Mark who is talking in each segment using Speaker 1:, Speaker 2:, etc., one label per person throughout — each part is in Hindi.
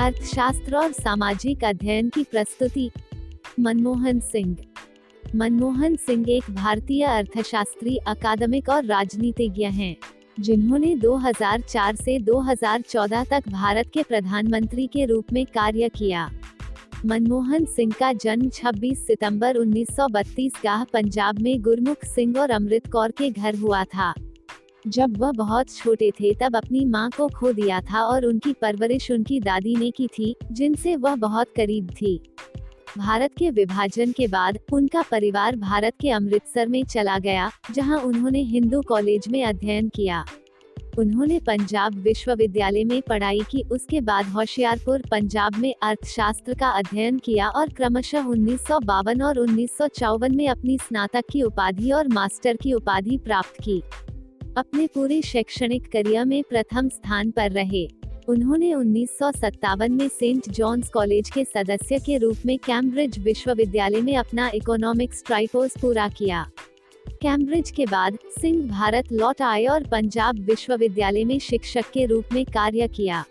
Speaker 1: अर्थशास्त्र और सामाजिक अध्ययन की प्रस्तुति। मनमोहन सिंह। मनमोहन सिंह एक भारतीय अर्थशास्त्री, अकादमिक और राजनीतिज्ञ हैं, जिन्होंने 2004 से 2014 तक भारत के प्रधानमंत्री के रूप में कार्य किया। मनमोहन सिंह का जन्म 26 सितंबर 1932 गाह पंजाब में गुरमुख सिंह और अमृत कौर के घर हुआ था। जब वह बहुत छोटे थे तब अपनी माँ को खो दिया था और उनकी परवरिश उनकी दादी ने की थी, जिनसे वह बहुत करीब थी। भारत के विभाजन के बाद, उनका परिवार भारत के अमृतसर में चला गया, जहाँ उन्होंने हिंदू कॉलेज में अध्ययन किया। उन्होंने पंजाब विश्वविद्यालय में पढ़ाई की, उसके बाद होशियारपुर, पंजाब में अर्थशास्त्र का अध्ययन किया और क्रमशः उन्नीस सौ बावन और उन्नीस सौ चौवन में अपनी स्नातक की उपाधि और मास्टर की उपाधि प्राप्त की। अपने पूरे शैक्षणिक करियर में प्रथम स्थान पर रहे। उन्होंने उन्नीस सौ सत्तावन में सेंट जॉन्स कॉलेज के सदस्य के रूप में कैम्ब्रिज विश्वविद्यालय में अपना इकोनॉमिक्स ट्राइकोर्स पूरा किया। कैम्ब्रिज के बाद सिंह भारत लौट आए और पंजाब विश्वविद्यालय में शिक्षक के रूप में कार्य किया।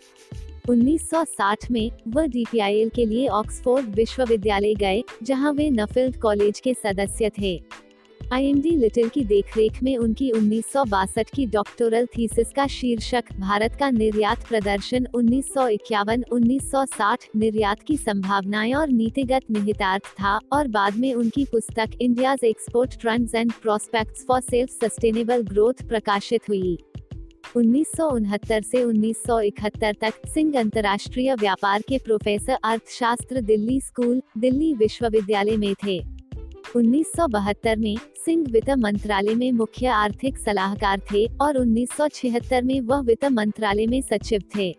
Speaker 1: 1960 में वह डीपीआईएल के लिए ऑक्सफोर्ड विश्वविद्यालय गए, जहाँ वे नफील्ड कॉलेज के सदस्य थे। आईएमडी लिटिल की देखरेख में उनकी उन्नीस सौ बासठ की डॉक्टोरल थीसिस का शीर्षक, भारत का निर्यात प्रदर्शन उन्नीस सौ निर्यात की संभावनाएँ और नीतिगत निहितार्थ था और बाद में उनकी पुस्तक India's export trends and prospects for self sustainable growth प्रकाशित हुई। उन्नीस से 1971 तक सिंह अंतर्राष्ट्रीय व्यापार के प्रोफेसर, अर्थशास्त्र, दिल्ली स्कूल, दिल्ली विश्वविद्यालय में थे। 1972 में सिंह वित्त मंत्रालय में मुख्य आर्थिक सलाहकार थे और 1976 में वह वित्त मंत्रालय में सचिव थे।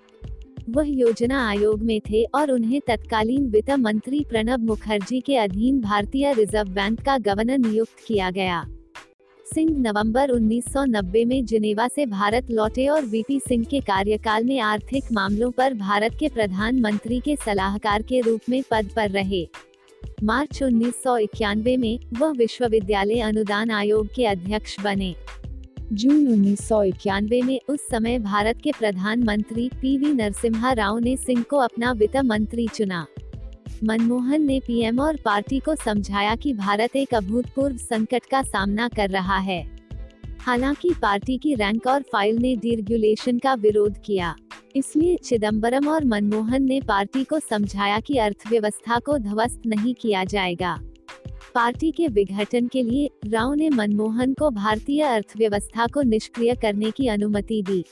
Speaker 1: वह योजना आयोग में थे और उन्हें तत्कालीन वित्त मंत्री प्रणब मुखर्जी के अधीन भारतीय रिज़र्व बैंक का गवर्नर नियुक्त किया गया। सिंह नवंबर 1990 में जिनेवा से भारत लौटे और वीपी सिंह के कार्यकाल में आर्थिक मामलों पर भारत के प्रधानमंत्री के सलाहकार के रूप में पद पर रहे। मार्च उन्नीस सौ इक्यानवे में वह विश्वविद्यालय अनुदान आयोग के अध्यक्ष बने। जून उन्नीस सौ इक्यानवे में उस समय भारत के प्रधानमंत्री पीवी नरसिम्हा राव ने सिंह को अपना वित्त मंत्री चुना। मनमोहन ने पीएम और पार्टी को समझाया कि भारत एक अभूतपूर्व संकट का सामना कर रहा है। हालाँकि पार्टी की रैंक और फ़ाइल ने डिरेगुलेशन का विरोध किया। इसलिए चिदम्बरम और मनमोहन ने पार्टी को समझाया कि अर्थव्यवस्था को ध्वस्त नहीं किया जाएगा। पार्टी के विघटन के लिए राव ने मनमोहन को भारतीय अर्थव्यवस्था को निष्क्रिय करने की अनुमति दी।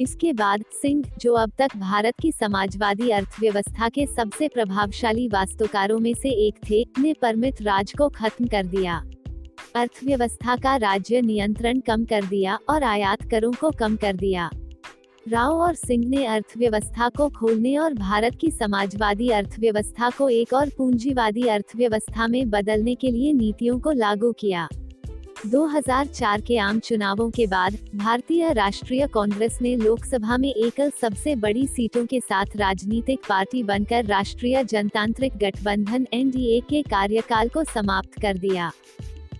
Speaker 1: इसके बाद सिंह, जो अब तक भारत की समाजवादी अर्थव्यवस्था के सबसे प्रभावशाली वास्तुकारों में से एक थे, ने परमित राज को खत्म कर दिया। अर्थव्यवस्था का राज्य नियंत्रण कम कर दिया और आयात करों को कम कर दिया। राव और सिंह ने अर्थव्यवस्था को खोलने और भारत की समाजवादी अर्थव्यवस्था को एक और पूंजीवादी अर्थव्यवस्था में बदलने के लिए नीतियों को लागू किया। 2004 के आम चुनावों के बाद, भारतीय राष्ट्रीय कांग्रेस ने लोकसभा में एकल सबसे बड़ी सीटों के साथ राजनीतिक पार्टी बनकर राष्ट्रीय जनतांत्रिक गठबंधन एनडीए के कार्यकाल को समाप्त कर दिया।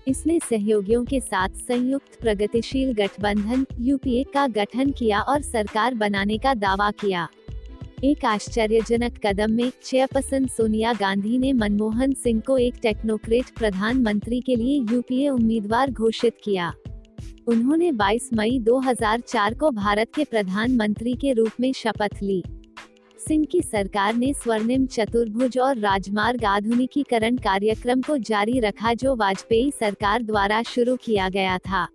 Speaker 1: इसने सहयोगियों के साथ संयुक्त प्रगतिशील गठबंधन, यूपीए का गठन किया और सरकार बनाने का दावा किया। एक आश्चर्यजनक कदम में चेयरपर्सन सोनिया गांधी ने मनमोहन सिंह को एक टेक्नोक्रेट प्रधानमंत्री के लिए यूपीए उम्मीदवार घोषित किया। उन्होंने 22 मई 2004 को भारत के प्रधानमंत्री के रूप में शपथ ली। सिंह की सरकार ने स्वर्णिम चतुर्भुज और राजमार्ग आधुनिकीकरण कार्यक्रम को जारी रखा जो वाजपेयी सरकार द्वारा शुरू किया गया था।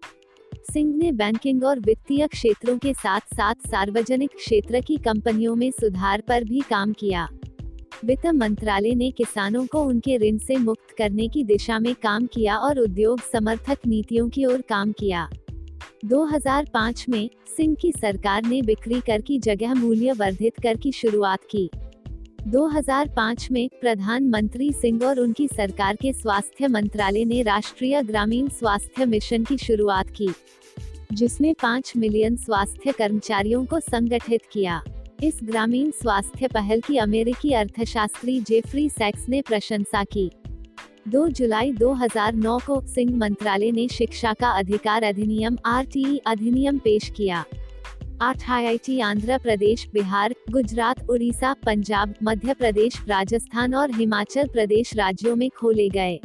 Speaker 1: सिंह ने बैंकिंग और वित्तीय क्षेत्रों के साथ साथ सार्वजनिक क्षेत्र की कंपनियों में सुधार पर भी काम किया। वित्त मंत्रालय ने किसानों को उनके ऋण से मुक्त करने की दिशा में काम किया और उद्योग समर्थक नीतियों की ओर काम किया। 2005 में, सिंह की सरकार ने बिक्री कर की जगह मूल्य वर्धित कर की शुरुआत की। 2005 में, प्रधानमंत्री सिंह और उनकी सरकार के स्वास्थ्य मंत्रालय ने राष्ट्रीय ग्रामीण स्वास्थ्य मिशन की शुरुआत की, जिसने पाँच मिलियन स्वास्थ्य कर्मचारियों को संगठित किया। इस ग्रामीण स्वास्थ्य पहल की अमेरिकी अर्थशास्त्री जेफरी सैक्स ने प्रशंसा की। 2 जुलाई 2009 को सिंह मंत्रालय ने शिक्षा का अधिकार अधिनियम आर अधिनियम पेश किया। आठ आईआईटी आंध्र प्रदेश, बिहार, गुजरात, उड़ीसा, पंजाब, मध्य प्रदेश, राजस्थान और हिमाचल प्रदेश राज्यों में खोले गए।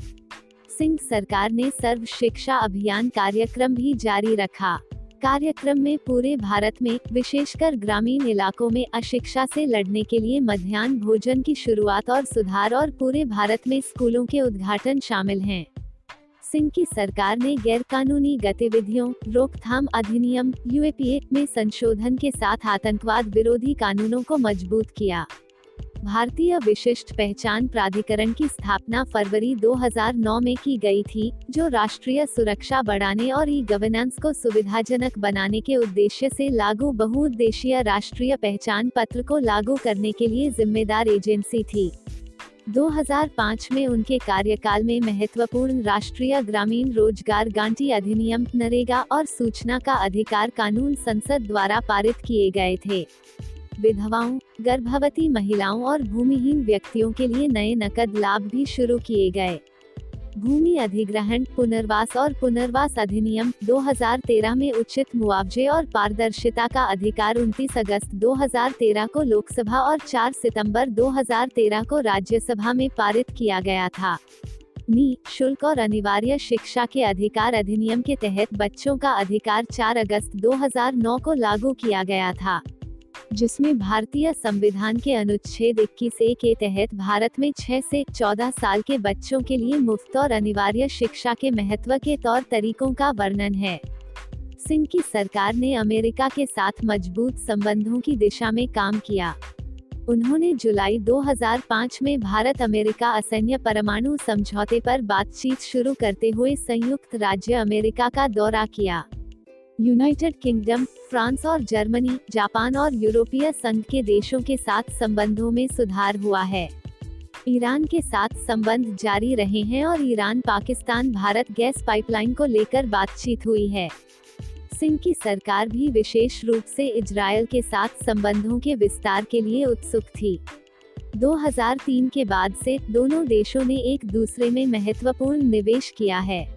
Speaker 1: सिंह सरकार ने सर्व शिक्षा अभियान कार्यक्रम भी जारी रखा। कार्यक्रम में पूरे भारत में, विशेषकर ग्रामीण इलाकों में, अशिक्षा से लड़ने के लिए मध्यान्ह भोजन की शुरुआत और सुधार और पूरे भारत में स्कूलों के उद्घाटन शामिल हैं। सिंह की सरकार ने गैरकानूनी गतिविधियों, रोकथाम अधिनियम, यूएपीए, में संशोधन के साथ आतंकवाद विरोधी कानूनों को मज़बूत किया। भारतीय विशिष्ट पहचान प्राधिकरण की स्थापना फरवरी 2009 में की गई थी, जो राष्ट्रीय सुरक्षा बढ़ाने और ई गवर्नेंस को सुविधाजनक बनाने के उद्देश्य से लागू बहुउद्देशीय राष्ट्रीय पहचान पत्र को लागू करने के लिए जिम्मेदार एजेंसी थी। 2005 में उनके कार्यकाल में महत्वपूर्ण राष्ट्रीय ग्रामीण रोज़गार गांटी अधिनियम, नरेगा और सूचना का अधिकार कानून संसद द्वारा पारित किए गए थे। विधवाओं, गर्भवती महिलाओं और भूमिहीन व्यक्तियों के लिए नए नकद लाभ भी शुरू किए गए। भूमि अधिग्रहण, पुनर्वास और पुनर्वास अधिनियम 2013 में उचित मुआवजे और पारदर्शिता का अधिकार 29 अगस्त 2013 को लोकसभा और 4 सितंबर 2013 को राज्यसभा में पारित किया गया था। नी, शुल्क और अनिवार्य शिक्षा के अधिकार अधिनियम के तहत बच्चों का अधिकार 4 अगस्त 2009 को लागू किया गया था। जिसमें भारतीय संविधान के अनुच्छेद 21 ए के तहत भारत में 6 से 14 साल के बच्चों के लिए मुफ़्त और अनिवार्य शिक्षा के महत्व के तौर तरीकों का वर्णन है। सिंह की सरकार ने अमेरिका के साथ मज़बूत संबंधों की दिशा में काम किया। उन्होंने जुलाई 2005 में भारत अमेरिका असैन्य परमाणु समझौते पर बातचीत शुरू करते हुए संयुक्त राज्य अमेरिका का दौरा किया। यूनाइटेड किंगडम, फ्रांस और जर्मनी, जापान और यूरोपीय संघ के देशों के साथ संबंधों में सुधार हुआ है। ईरान के साथ संबंध जारी रहे हैं और Iran Pakistan Bharat gas pipeline को लेकर बातचीत हुई है। सिंह की सरकार भी विशेष रूप से इजराइल के साथ संबंधों के विस्तार के लिए उत्सुक थी। 2003 के बाद से दोनों देशों ने एक दूसरे में महत्वपूर्ण निवेश किया है।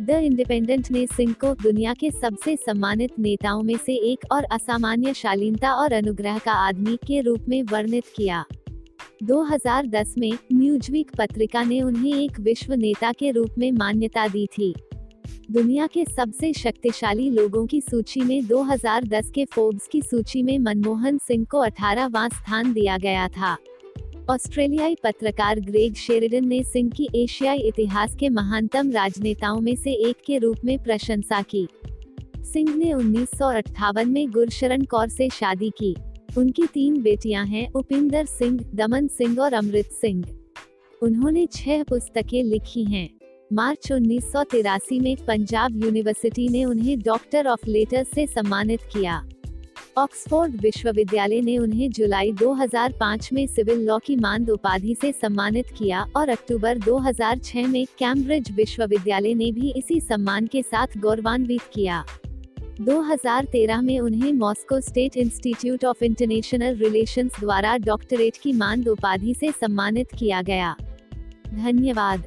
Speaker 1: द इंडिपेंडेंट ने सिंह को दुनिया के सबसे सम्मानित नेताओं में से एक और असामान्य शालीनता और अनुग्रह का आदमी के रूप में वर्णित किया। 2010 में न्यूजवीक पत्रिका ने उन्हें एक विश्व नेता के रूप में मान्यता दी थी। दुनिया के सबसे शक्तिशाली लोगों की सूची में 2010 के फोर्ब्स की सूची में मनमोहन सिंह को 18वां स्थान दिया गया था। ऑस्ट्रेलियाई पत्रकार ग्रेग शेरिडन ने सिंह की एशियाई इतिहास के महानतम राजनेताओं में से एक के रूप में प्रशंसा की। सिंह ने उन्नीस सौ अट्ठावन में गुरशरण कौर से शादी की। उनकी तीन बेटियाँ हैं, उपिंदर सिंह, दमन सिंह और अमृत सिंह। उन्होंने छह पुस्तकें लिखी हैं। मार्च उन्नीस सौ तिरासी में पंजाब यूनिवर्सिटी ने उन्हें डॉक्टर ऑफ़ लेटर से सम्मानित किया। ऑक्सफोर्ड विश्वविद्यालय ने उन्हें जुलाई 2005 में सिविल लॉ की मानद उपाधि से सम्मानित किया और अक्टूबर 2006 में कैम्ब्रिज विश्वविद्यालय ने भी इसी सम्मान के साथ गौरवान्वित किया। 2013 में उन्हें Moscow State Institute of International Relations द्वारा डॉक्टरेट की मानद उपाधि से सम्मानित किया गया। धन्यवाद।